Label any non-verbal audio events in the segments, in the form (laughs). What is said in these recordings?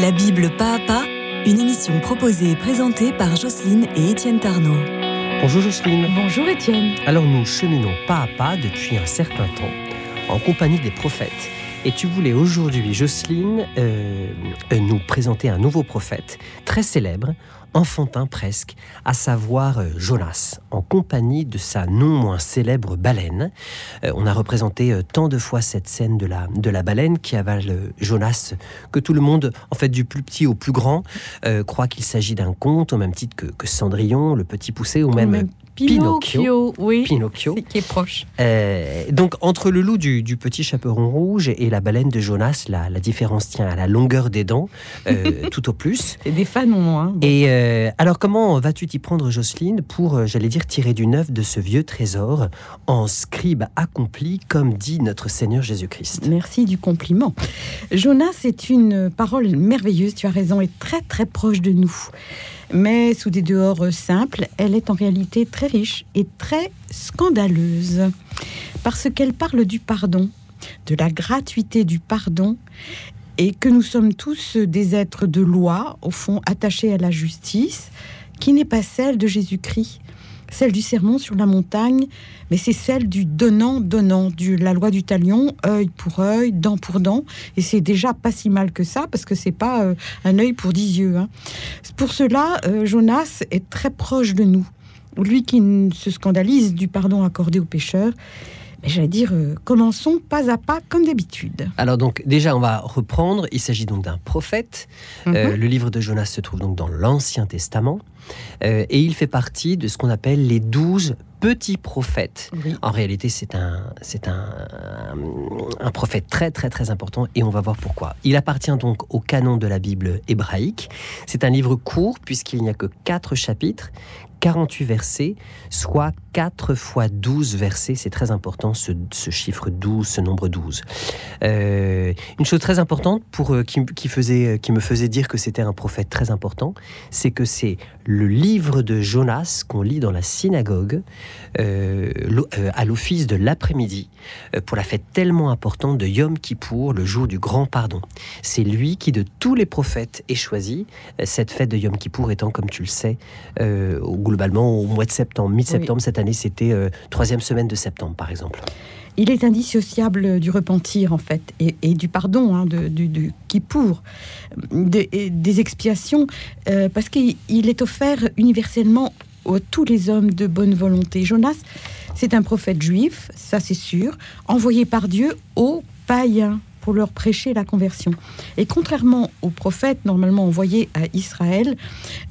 La Bible pas à pas, une émission proposée et présentée par Jocelyne et Étienne Tarnot. Bonjour Jocelyne. Bonjour Étienne. Alors nous cheminons pas à pas depuis un certain temps en compagnie des prophètes. Et tu voulais aujourd'hui, Jocelyne, euh, euh, nous présenter un nouveau prophète très célèbre, enfantin presque, à savoir euh, Jonas, en compagnie de sa non moins célèbre baleine. Euh, on a représenté euh, tant de fois cette scène de la, de la baleine qui avale Jonas, que tout le monde, en fait du plus petit au plus grand, euh, croit qu'il s'agit d'un conte, au même titre que, que Cendrillon, le petit poussé, ou même, Même Pinocchio. oui. Pinocchio. Qui est proche. Euh, donc entre le loup du, du petit chaperon rouge et la baleine de Jonas, la, la différence tient à la longueur des dents, euh, (laughs) tout au plus. C'est des fanons, hein. Et euh, alors comment vas-tu t'y prendre, Jocelyne, pour, j'allais dire, tirer du neuf de ce vieux trésor en scribe accompli, comme dit notre Seigneur Jésus-Christ? Merci du compliment. Jonas est une parole merveilleuse, tu as raison, et très très proche de nous. Mais sous des dehors simples, elle est en réalité très riche et très scandaleuse. Parce qu'elle parle du pardon, de la gratuité du pardon, et que nous sommes tous des êtres de loi, au fond attachés à la justice, qui n'est pas celle de Jésus-Christ, celle du sermon sur la montagne, mais c'est celle du donnant-donnant, du la loi du talion, œil pour œil, dent pour dent, et c'est déjà pas si mal que ça, parce que c'est pas euh, un œil pour dix yeux. hein. Pour cela, euh, Jonas est très proche de nous. Lui qui se scandalise du pardon accordé aux pécheurs, j'allais dire, euh, commençons pas à pas comme d'habitude. Alors donc déjà on va reprendre, il s'agit donc d'un prophète, Euh, Mhm. le livre de Jonas se trouve donc dans l'Ancien Testament, euh, et il fait partie de ce qu'on appelle les douze petits prophètes. Oui. En réalité, c'est un, c'est un, un prophète très très très important et on va voir pourquoi. Il appartient donc au canon de la Bible hébraïque. C'est un livre court puisqu'il n'y a que quatre chapitres, 48 versets, soit 4 fois 12 versets. C'est très important ce, chiffre 12, ce nombre 12. Euh, une chose très importante pour, euh, qui, qui me faisait dire que c'était un prophète très important, c'est que c'est le livre de Jonas qu'on lit dans la synagogue euh, euh, à l'office de l'après-midi euh, pour la fête tellement importante de Yom Kippour, le jour du grand pardon. C'est lui qui, de tous les prophètes, est choisi. Euh, Cette fête de Yom Kippour étant, comme tu le sais, euh, au- globalement au mois de septembre, mi-septembre. Cette année, c'était euh, troisième semaine de septembre, par exemple. Il est indissociable du repentir, en fait, et, et du pardon, hein, de, du, du Kippour, des, expiations, euh, parce qu'il il est offert universellement à tous les hommes de bonne volonté. Jonas, c'est un prophète juif, ça c'est sûr, envoyé par Dieu aux païens pour leur prêcher la conversion. Et contrairement aux prophètes normalement envoyés à Israël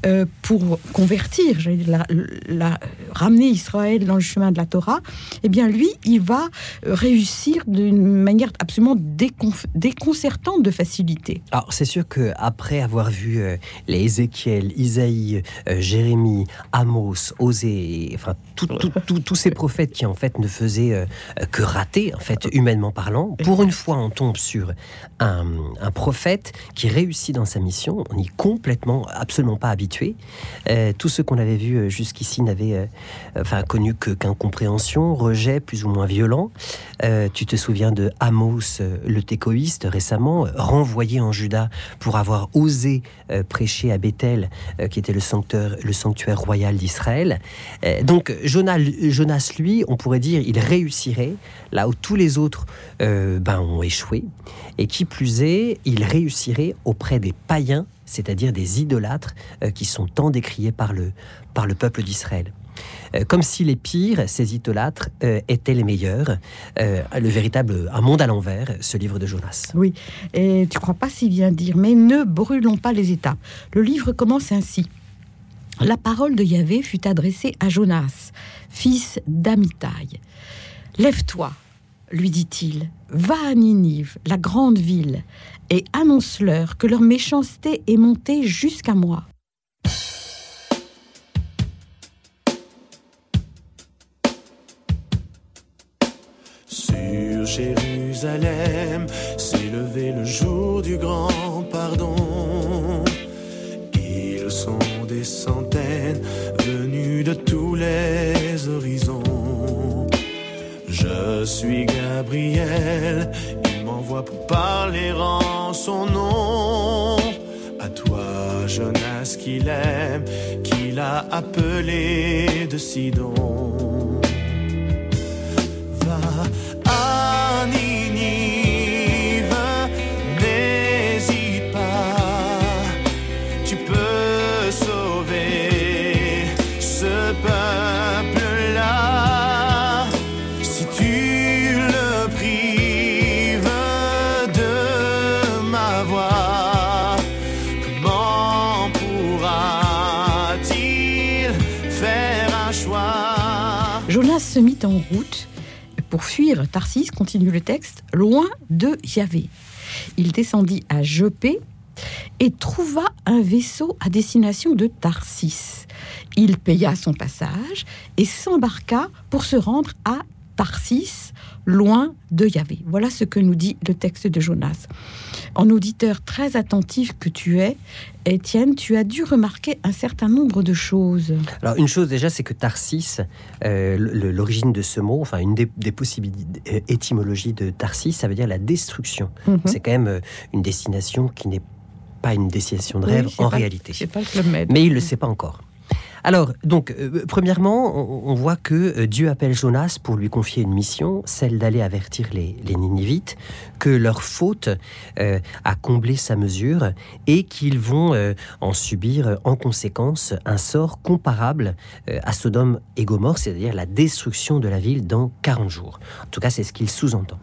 euh, pour convertir, j'allais la, la- ramener Israël dans le chemin de la Torah, eh bien lui, il va réussir d'une manière absolument déconcertante de facilité. Alors, c'est sûr que après avoir vu euh, les Ézéchiel, Isaïe, euh, Jérémie, Amos, Osée, enfin tous ces prophètes qui en fait ne faisaient que rater, en fait, humainement parlant, pour une fois, on tombe sur un, un prophète qui réussit dans sa mission. On est complètement, absolument pas habitué. Euh, tous ceux qu'on avait vus euh, jusqu'ici n'avaient, euh, enfin, connu que qu'incompréhension, rejet plus ou moins violent. Euh, tu te souviens de Amos, le técoïste, récemment renvoyé en Juda pour avoir osé prêcher à Bethel, qui était le sanctuaire, le sanctuaire royal d'Israël. Donc Jonas, Jonas, lui, on pourrait dire, il réussirait là où tous les autres ben, ont échoué. Et qui plus est, il réussirait auprès des païens, c'est-à-dire des idolâtres euh, qui sont tant décriés par le, par le peuple d'Israël. Euh, comme si les pires, ces idolâtres, euh, étaient les meilleurs. Le véritable Un monde à l'envers, ce livre de Jonas. Oui, et tu crois pas si bien dire, mais ne brûlons pas les étapes. Le livre commence ainsi. La parole de Yahvé fut adressée à Jonas, fils d'Amitai. Lève-toi, lui dit-il, va à Ninive, la grande ville, et annonce-leur que leur méchanceté est montée jusqu'à moi. Sur Jérusalem s'est levé le jour du grand pardon. Ils sont des centaines venus de tous les. Je suis Gabriel, il m'envoie pour parler en son nom. Jonas qu'il aime, qu'il a appelé de Sidon. Va à En route pour fuir Tarsis, continue le texte, loin de Yahvé. Il descendit à Jopé et trouva un vaisseau à destination de Tarsis. Il paya son passage et s'embarqua pour se rendre à Tarsis, loin de Yahvé. Voilà ce que nous dit le texte de Jonas. En auditeur très attentif que tu es, Étienne, tu as dû remarquer un certain nombre de choses. Alors une chose déjà, c'est que Tarsis, euh, l'origine de ce mot, enfin une des, des possibilités euh, étymologies de Tarsis, ça veut dire la destruction. Mhm. C'est quand même euh, une destination qui n'est pas une destination de rêve en pas- réalité. Pas le. Mais il ne le sait pas encore. Alors, donc, euh, premièrement, on, voit que euh, Dieu appelle Jonas pour lui confier une mission, celle d'aller avertir les, Ninivites que leur faute euh, a comblé sa mesure et qu'ils vont en subir en conséquence un sort comparable à Sodome et Gomorre, c'est-à-dire la destruction de la ville dans 40 jours. En tout cas, c'est ce qu'il sous-entend.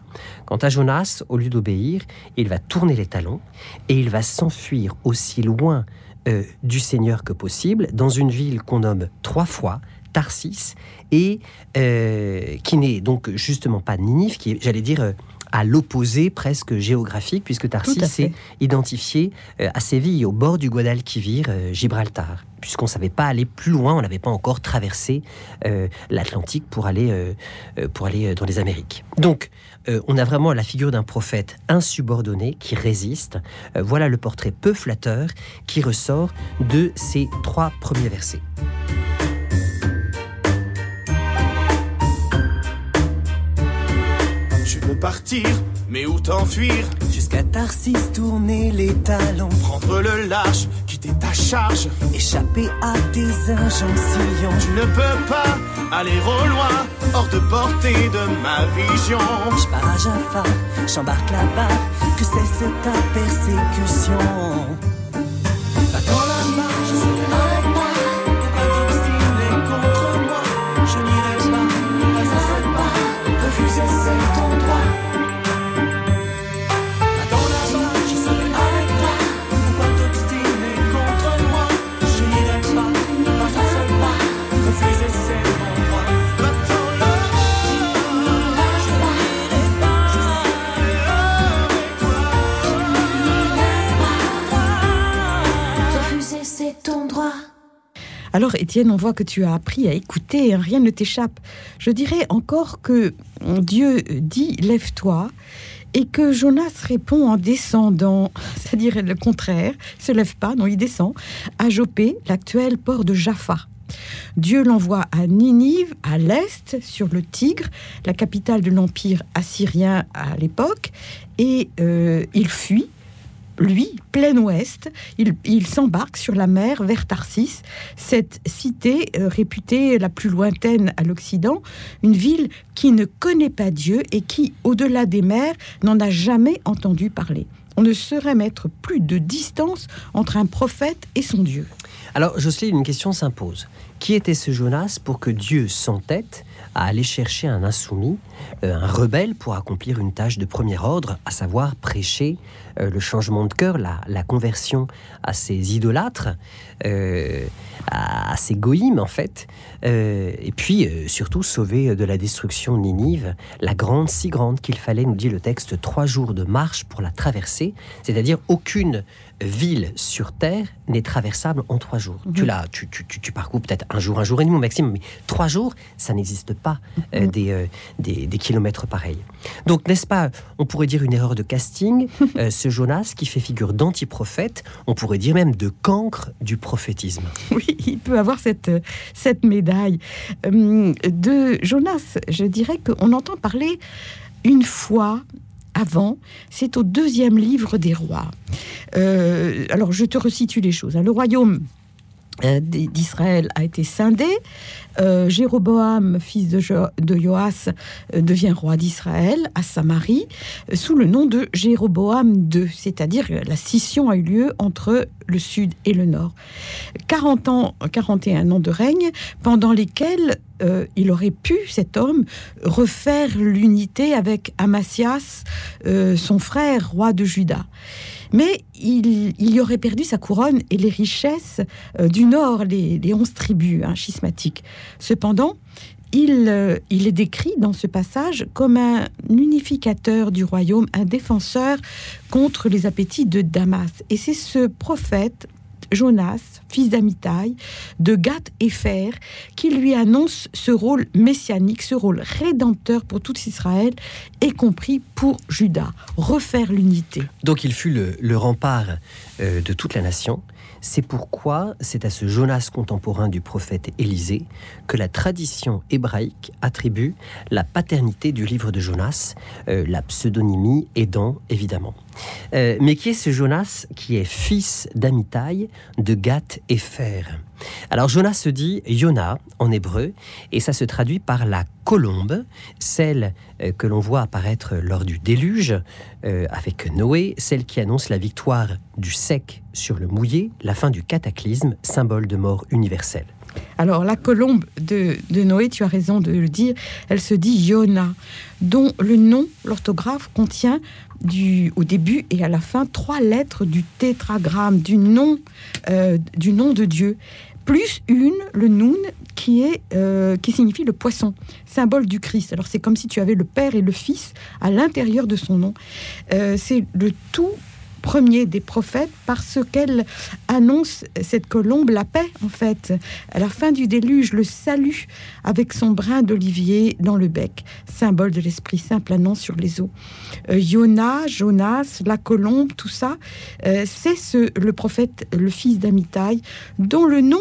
Quant à Jonas, au lieu d'obéir, il va tourner les talons et il va s'enfuir aussi loin euh, du Seigneur que possible, dans une ville qu'on nomme trois fois Tarsis, et euh, qui n'est donc justement pas Ninive, qui est, j'allais dire, euh, à l'opposé presque géographique, puisque Tarsis est identifié à Séville, au bord du Guadalquivir, Gibraltar. Puisqu'on ne savait pas aller plus loin, on n'avait pas encore traversé euh, l'Atlantique pour aller, euh, pour aller dans les Amériques. Donc, euh, on a vraiment la figure d'un prophète insubordonné qui résiste. Euh, voilà le portrait peu flatteur qui ressort de ces trois premiers versets. Tu veux partir, mais où t'enfuir? Jusqu'à Tarsis, tourner les talons, Prendre le large, quitter ta charge. échapper à tes injonctions. Tu ne peux pas aller au loin, hors de portée de ma vision. Je pars à Jaffa, j'embarque là-bas, que cesse ta persécution. Alors, Étienne, on voit que tu as appris à écouter, rien ne t'échappe. Je dirais encore que Dieu dit lève-toi et que Jonas répond en descendant, (laughs) c'est-à-dire le contraire, il se lève pas, non, il descend, à Jopé, l'actuel port de Jaffa. Dieu l'envoie à Ninive, à l'est, sur le Tigre, la capitale de l'empire assyrien à l'époque, et euh, il fuit. Lui, plein ouest, il, s'embarque sur la mer vers Tarsis, cette cité euh, réputée la plus lointaine à l'Occident, une ville qui ne connaît pas Dieu et qui, au-delà des mers, n'en a jamais entendu parler. On ne saurait mettre plus de distance entre un prophète et son Dieu. Alors, Jocelyne, une question s'impose. Qui était ce Jonas pour que Dieu s'entête à aller chercher un insoumis, euh, un rebelle, pour accomplir une tâche de premier ordre, à savoir prêcher euh, le changement de cœur, la, conversion à ces idolâtres, euh, à, ces goïmes en fait, et puis surtout sauver de la destruction Ninive, la grande, si grande qu'il fallait, nous dit le texte, trois jours de marche pour la traverser, c'est-à-dire aucune ville sur Terre n'est traversable en trois jours. Tu, l'as, tu, tu, tu, tu parcours peut-être un jour, un jour et demi au maximum, mais trois jours, ça n'existe pas euh, des, euh, des, des kilomètres pareils. Donc, n'est-ce pas, on pourrait dire une erreur de casting, (laughs) euh, ce Jonas qui fait figure d'antiprophète, on pourrait dire même de cancre du prophétisme. Oui, il peut avoir cette, cette médaille. De Jonas, je dirais qu'on entend parler une fois avant, c'est au deuxième livre des rois. Euh, alors, je te resitue les choses. hein. Le royaume d'Israël a été scindé. Euh, Jéroboam, fils de, Jo- de Joas, euh, devient roi d'Israël à Samarie euh, sous le nom de Jéroboam II, c'est-à-dire la scission a eu lieu entre le sud et le nord. 40 ans, 41 ans de règne pendant lesquels euh, il aurait pu, cet homme, refaire l'unité avec Amasias, euh, son frère, roi de Juda. Mais il, y aurait perdu sa couronne et les richesses euh, du nord, les, les onze tribus hein, schismatiques. Cependant, euh, il est décrit dans ce passage comme un unificateur du royaume, un défenseur contre les appétits de Damas. Et c'est ce prophète, Jonas, fils d'Amitai, de Gath Épher, qui lui annonce ce rôle messianique, ce rôle rédempteur pour tout Israël, y compris pour Juda, refaire l'unité. Donc il fut le, le rempart euh, de toute la nation. C'est pourquoi c'est à ce Jonas contemporain du prophète Élisée que la tradition hébraïque attribue la paternité du livre de Jonas, euh, la pseudonymie aidant évidemment. Euh, mais qui est ce Jonas qui est fils d'Amitai de Gath et Fer Alors Jonas se dit Yona en hébreu et ça se traduit par la colombe, celle euh, que l'on voit apparaître lors du déluge euh, avec Noé, celle qui annonce la victoire du sec sur le mouillé, la fin du cataclysme, symbole de mort universelle. Alors la colombe de, Noé, tu as raison de le dire, elle se dit Yona, dont le nom, l'orthographe, contient au début et à la fin trois lettres du tétragramme, du nom, euh, du nom de Dieu, plus une, le Noun, euh, qui signifie le poisson, symbole du Christ. Alors c'est comme si tu avais le Père et le Fils à l'intérieur de son nom. Euh, c'est le tout premier des prophètes parce qu'elle annonce cette colombe la paix en fait. À la fin du déluge le salut avec son brin d'olivier dans le bec symbole de l'esprit saint planant sur les eaux. Euh, Jonas la colombe tout ça euh, c'est ce le prophète le fils d'Amitai dont le nom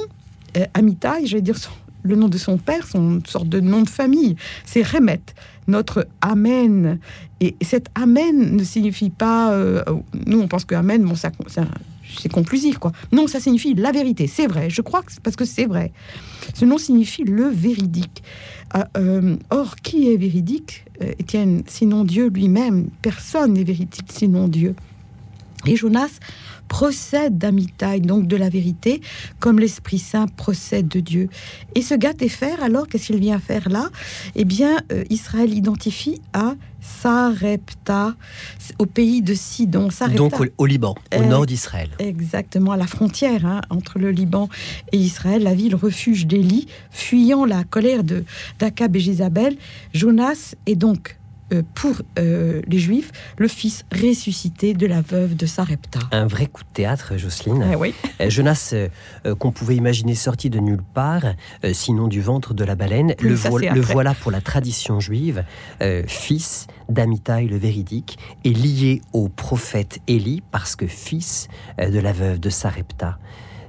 euh, Amitai je vais dire son- le nom de son père son sorte de nom de famille c'est Remet notre Amen. Et cet Amen ne signifie pas. euh, nous, on pense que Amen, bon, ça, ça- c'est conclusif, quoi. Non, ça signifie la vérité. C'est vrai. Je crois que parce que c'est vrai. Ce nom signifie le véridique. Ah, euh, or, qui est véridique, euh, Étienne Sinon Dieu lui-même. Personne n'est véridique sinon Dieu. Et Jonas procède d'Amitai, donc de la vérité, comme l'Esprit Saint procède de Dieu. Et ce faire, alors, qu'est-ce qu'il vient faire là? Eh bien, euh, Israël identifie à Sarepta, au pays de Sidon. Sarepta, Donc au, au Liban, au Euh, nord d'Israël. Exactement, à la frontière hein, entre le Liban et Israël, la ville refuge d'Élie, fuyant la colère de d'Akab et Jézabel. Jonas est donc, pour euh, les Juifs, le fils ressuscité de la veuve de Sarepta. Un vrai coup de théâtre, Jocelyne. Ah oui. Euh, Jonas, euh, euh, qu'on pouvait imaginer sorti de nulle part, euh, sinon du ventre de la baleine, le, vo- voilà pour la tradition juive, euh, fils d'Amitai le véridique, et lié au prophète Élie parce que fils euh, de la veuve de Sarepta.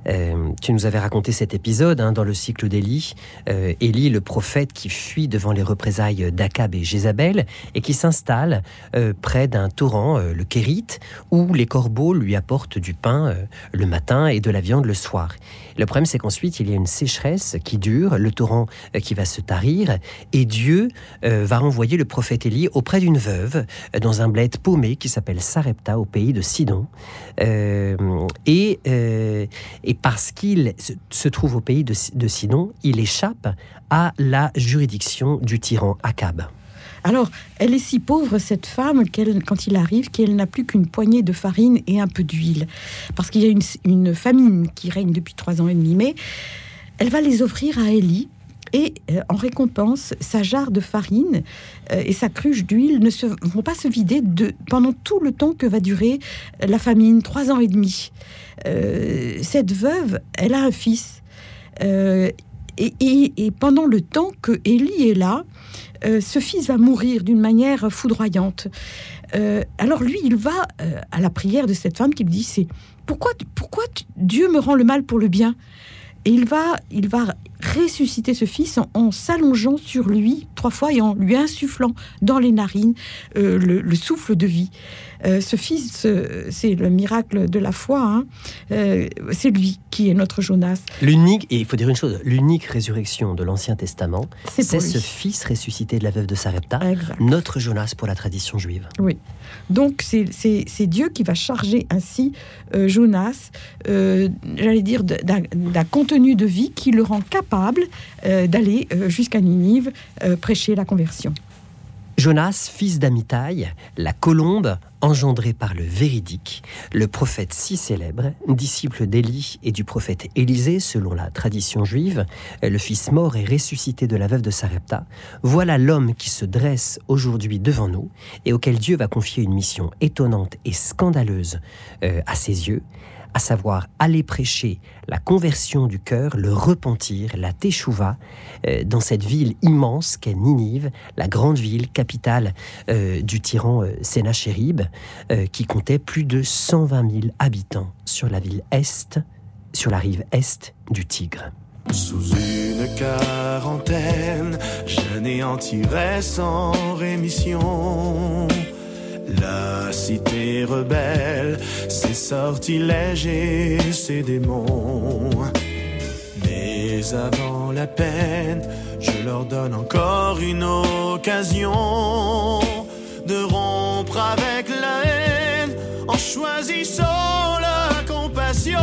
Euh, tu nous avais raconté cet épisode hein, dans le cycle d'Élie. Euh, Élie, le prophète qui fuit devant les représailles d'Akab et Jézabel et qui s'installe euh, près d'un torrent, le Kérit, où les corbeaux lui apportent du pain le matin et de la viande le soir. Le problème, c'est qu'ensuite, il y a une sécheresse qui dure, le torrent euh, qui va se tarir, et Dieu euh, va renvoyer le prophète Élie auprès d'une veuve euh, dans un bled paumé qui s'appelle Sarepta, au pays de Sidon. Et, parce qu'il se, se trouve au pays de, de Sidon, il échappe à la juridiction du tyran Akab. Alors, elle est si pauvre, cette femme, qu'elle, quand il arrive, qu'elle n'a plus qu'une poignée de farine et un peu d'huile. Parce qu'il y a une, famine qui règne depuis trois ans et demi. Mais elle va les offrir à Élie. Et euh, en récompense, sa jarre de farine euh, et sa cruche d'huile ne vont pas se vider de, pendant tout le temps que va durer la famine, trois ans et demi. Euh, cette veuve, elle a un fils. Et, et- et pendant le temps que Élie est là, euh, ce fils va mourir d'une manière foudroyante. Euh, alors lui, il va euh, à la prière de cette femme qui lui dit c'est pourquoi pourquoi Dieu me rend le mal pour le bien? Et il va il va ressusciter ce fils en, s'allongeant sur lui trois fois et en lui insufflant dans les narines le souffle de vie. Euh, ce fils, c'est le miracle de la foi. hein. Euh, c'est lui qui est notre Jonas. L'unique, et il faut dire une chose, l'unique résurrection de l'Ancien Testament, C'est ce fils ressuscité de la veuve de Sarepta, Exact. notre Jonas pour la tradition juive. Donc c'est- Dieu qui va charger ainsi euh, Jonas, j'allais dire, d'un contenu de vie qui le rend capable d'aller jusqu'à Ninive prêcher la conversion. Jonas, fils d'Amitai, la colombe engendrée par le véridique, le prophète si célèbre, disciple d'Élie et du prophète Élisée selon la tradition juive, le fils mort et ressuscité de la veuve de Sarepta, voilà l'homme qui se dresse aujourd'hui devant nous et auquel Dieu va confier une mission étonnante et scandaleuse euh, à ses yeux, à savoir aller prêcher la conversion du cœur, le repentir, la teshuva, euh, dans cette ville immense qu'est Ninive, la grande ville capitale euh, du tyran euh, Sénachérib, euh, qui comptait plus de 120 000 habitants sur la ville est, sur la rive est du Tigre. Sous une quarantaine, sans rémission la cité rebelle, ses sortilèges et ses démons. Mais avant la peine, je leur donne encore une occasion de rompre avec la haine en choisissant la compassion.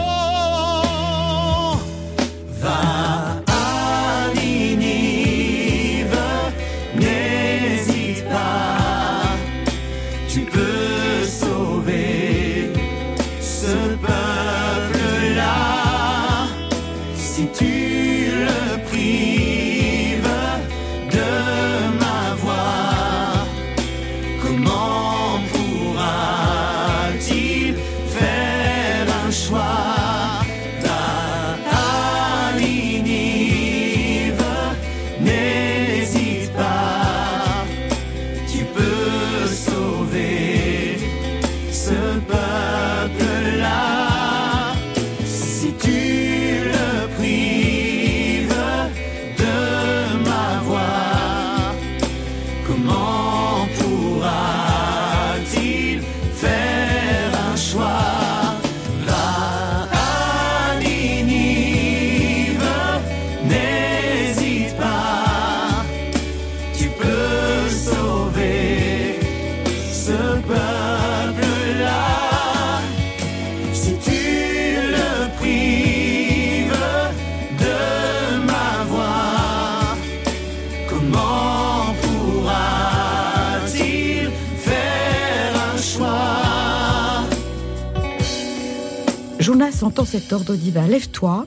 Jonas entend cet ordre divin. Lève-toi,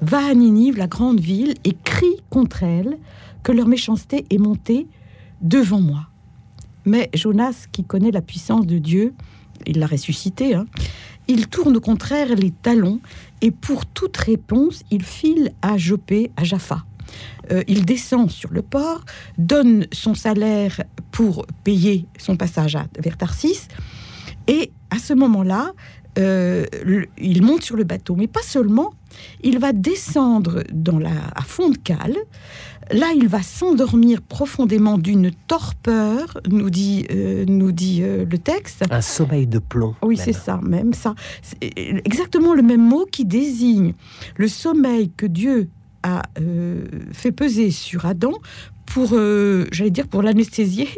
va à Ninive, la grande ville, et crie contre elle que leur méchanceté est montée devant moi. Mais Jonas, qui connaît la puissance de Dieu, il l'a ressuscité, hein, il tourne au contraire les talons et pour toute réponse, il file à Jopé, à Jaffa. Euh, il descend sur le port, donne son salaire pour payer son passage vers Tarsis, et à ce moment-là, euh, le- il monte sur le bateau, mais pas seulement, il va descendre dans la, à fond de cale. Là, il va s'endormir profondément d'une torpeur, nous dit, euh, nous dit euh, le texte. Un sommeil de plomb. Oui, c'est ça, même ça. Exactement le même mot qui désigne le sommeil que Dieu a euh, fait peser sur Adam pour, euh, j'allais dire, pour l'anesthésier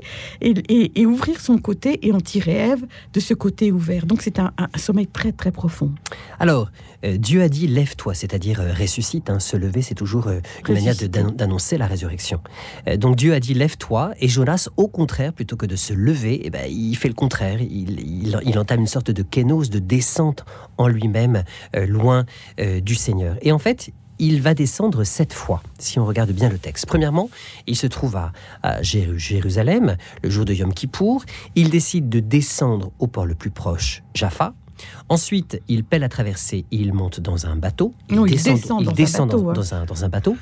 et, et- et ouvrir son côté et en tirer Ève de ce côté ouvert. Donc c'est un, un- un sommeil très très profond. Alors, euh, Dieu a dit lève-toi, c'est-à-dire euh, ressuscite. hein, se lever, c'est toujours une manière d'annoncer la résurrection. Donc Dieu a dit lève-toi, et Jonas, au contraire, plutôt que de se lever, eh ben, il fait le contraire. Il, il- il entame une sorte de kénose, de descente en lui-même, loin du Seigneur. Et en fait, il va descendre sept fois, si on regarde bien le texte. Premièrement, il se trouve à, à Jéru- Jérusalem, le jour de Yom Kippour. Il décide de descendre au port le plus proche, Jaffa. Ensuite, il pèle à traverser et il monte dans un bateau. Non, il descend il dans un descend bateau, dans, hein. dans un, dans un bateau.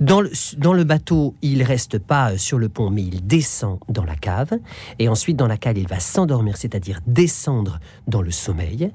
Dans le, dans le bateau, il reste pas sur le pont, mais il descend dans la cave. Et ensuite, dans la cave, il va s'endormir, c'est-à-dire descendre dans le sommeil.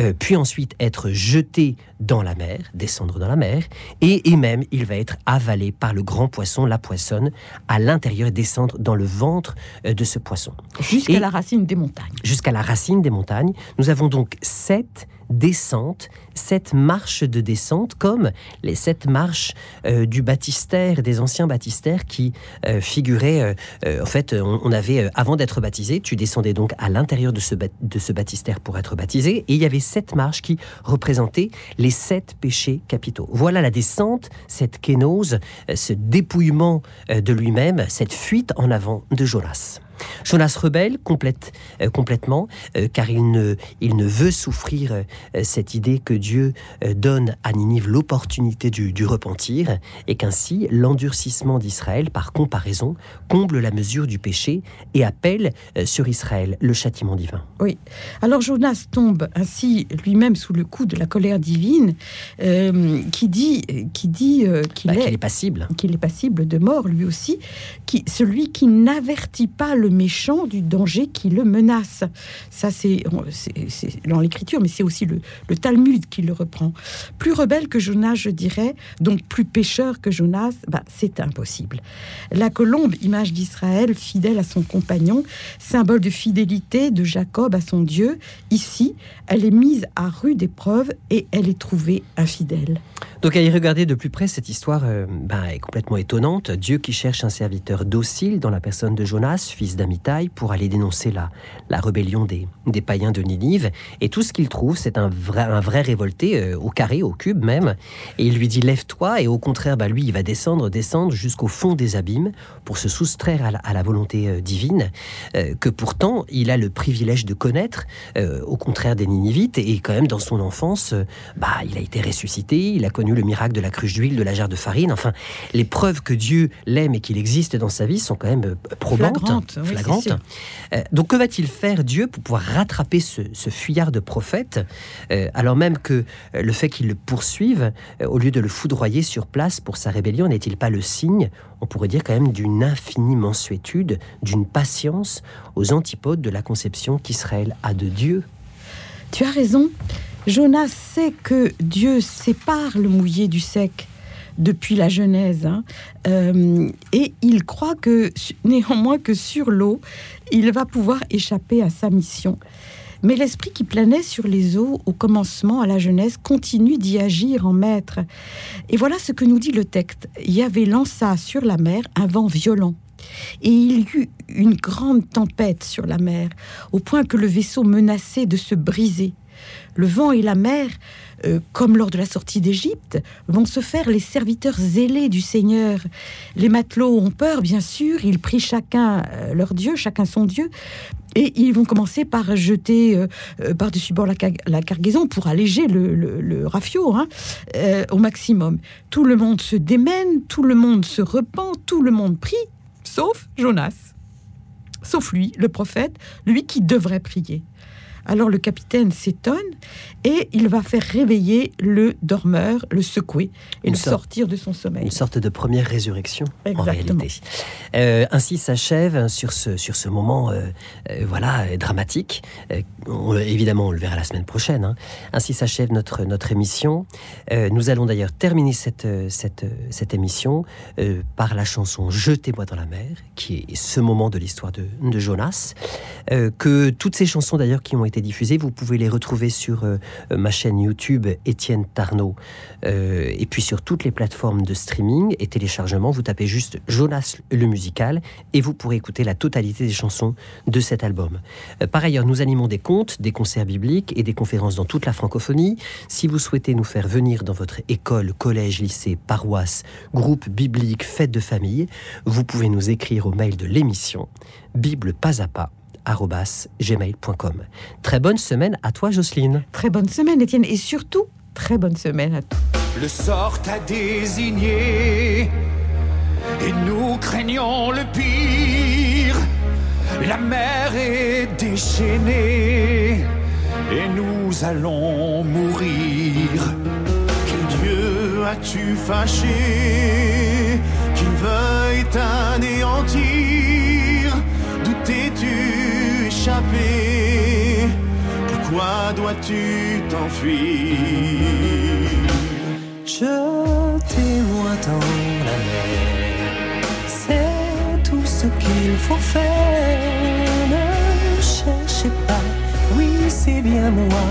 Euh, puis ensuite, être jeté dans la mer, descendre dans la mer, et, et même il va être avalé par le grand poisson, la poissonne, à l'intérieur et descendre dans le ventre euh, de ce poisson. Jusqu'à la racine des montagnes. Jusqu'à la racine des montagnes, nous avons donc sept descentes, sept marches de descente, comme les sept marches euh, du baptistère, des anciens baptistères qui euh, figuraient, euh, en fait, on, avait, avant d'être baptisé, tu descendais donc à l'intérieur de ce, de ce baptistère pour être baptisé, et il y avait sept marches qui représentaient les sept péchés capitaux. Voilà la descente, cette kénose, ce dépouillement de lui-même, cette fuite en avant de Jonas. Jonas rebelle complète, euh, complètement, euh, car il ne, il ne veut souffrir euh, cette idée que Dieu donne à Ninive l'opportunité du, du repentir, et qu'ainsi l'endurcissement d'Israël, par comparaison, comble la mesure du péché et appelle sur Israël le châtiment divin. Alors Jonas tombe ainsi lui-même sous le coup de la colère divine, qui dit, qui dit qu'il Bah, est, qu'il est passible. qu'il est passible de mort lui aussi, qui, celui qui n'avertit pas le méchant du danger qui le menace. Ça, c'est dans l'écriture, mais c'est aussi le, le Talmud qui le reprend. Plus rebelle que Jonas, je dirais, donc plus pécheur que Jonas, bah, c'est impossible. La colombe, image d'Israël, fidèle à son compagnon, symbole de fidélité de Jacob à son Dieu, ici, elle est mise à rude épreuve et elle est trouvée infidèle. Donc à y regarder de plus près, cette histoire euh, ben, est complètement étonnante. Dieu qui cherche un serviteur docile dans la personne de Jonas, fils d'Amitai, pour aller dénoncer la, la rébellion des, des païens de Ninive. Et tout ce qu'il trouve, c'est un vrai, un vrai révolté, euh, au carré, au cube même. Et il lui dit lève-toi, et au contraire, bah, lui, il va descendre, descendre jusqu'au fond des abîmes pour se soustraire à la, volonté euh, divine, que pourtant il a le privilège de connaître, au contraire des Ninivites, et quand même dans son enfance, bah, il a été ressuscité, il a connu le miracle de la cruche d'huile, de la jarre de farine. Enfin, les preuves que Dieu l'aime et qu'il existe dans sa vie sont quand même euh, probantes, Flagrantes, oui, flagrantes. Euh, donc, que va-t-il faire Dieu pour pouvoir rattraper ce, ce fuyard de prophète, euh, alors même que le fait qu'il le poursuive, au lieu de le foudroyer sur place pour sa rébellion, n'est-il pas le signe, on pourrait dire quand même, d'une infinie mansuétude, d'une patience aux antipodes de la conception qu'Israël a de Dieu? Tu as raison. Jonas sait que Dieu sépare le mouillé du sec depuis la Genèse, hein. Euh, et il croit que néanmoins que sur l'eau, il va pouvoir échapper à sa mission. Mais l'esprit qui planait sur les eaux au commencement à la Genèse continue d'y agir en maître. Et voilà ce que nous dit le texte. Yahvé lança sur la mer un vent violent. Et il y eut une grande tempête sur la mer, au point que le vaisseau menaçait de se briser. Le vent et la mer, euh, comme lors de la sortie d'Égypte, vont se faire les serviteurs zélés du Seigneur. Les matelots ont peur, bien sûr, ils prient chacun euh, leur Dieu, chacun son Dieu, et ils vont commencer par jeter euh, par-dessus bord la, ca- la cargaison pour alléger le, le- rafio hein, au maximum. Tout le monde se démène, tout le monde se repent, tout le monde prie, sauf Jonas. Sauf lui, le prophète, lui qui devrait prier. Alors le capitaine s'étonne et il va faire réveiller le dormeur, le secouer et Une le sorte- sortir de son sommeil. Une sorte de première résurrection, en réalité. Euh, ainsi s'achève sur ce, sur ce moment euh, euh, voilà, dramatique. On- évidemment, on le verra la semaine prochaine. hein. Ainsi s'achève notre, notre émission. Nous allons d'ailleurs terminer cette, cette, cette émission par la chanson Jetez-moi dans la mer, qui est ce moment de l'histoire de, de Jonas. Que toutes ces chansons d'ailleurs qui ont été diffusées, vous pouvez les retrouver sur euh, ma chaîne YouTube Étienne Tarnot euh, et puis sur toutes les plateformes de streaming et téléchargement, vous tapez juste Jonas le musical et vous pourrez écouter la totalité des chansons de cet album. Euh, par ailleurs, nous animons des contes, des concerts bibliques et des conférences dans toute la francophonie. Si vous souhaitez nous faire venir dans votre école, collège, lycée, paroisse, groupe biblique, fête de famille, vous pouvez nous écrire au mail de l'émission bible pas à pas gmail.com. Très bonne semaine à toi Jocelyne. Très bonne semaine, Étienne, et surtout, très bonne semaine à tous. Le sort t'a désigné et nous craignons le pire. La mer est déchaînée et nous allons mourir. Quel Dieu as-tu fâché qu'il veuille t'anéantir? Pourquoi dois-tu t'enfuir? Jetez-moi dans la mer, c'est tout ce qu'il faut faire. Ne cherchez pas, oui, c'est bien moi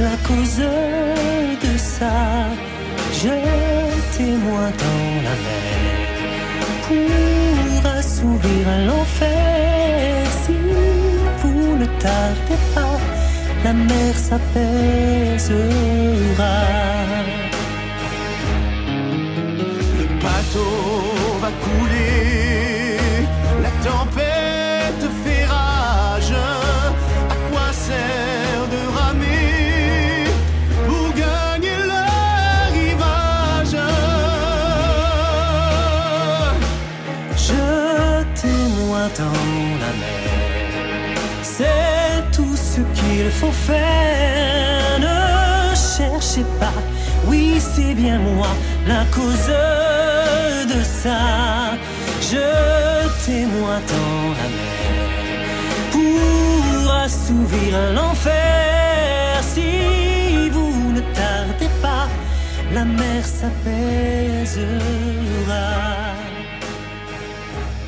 la cause de ça. Jetez-moi dans la mer pour assouvir l'enfer. Tardez pas, la mer s'apaisera. Le bateau va couler, faut faire. Ne cherchez pas. Oui, c'est bien moi la cause de ça. Jetez-moi dans la mer pour assouvir l'enfer. Si vous ne tardez pas, la mer s'apaisera.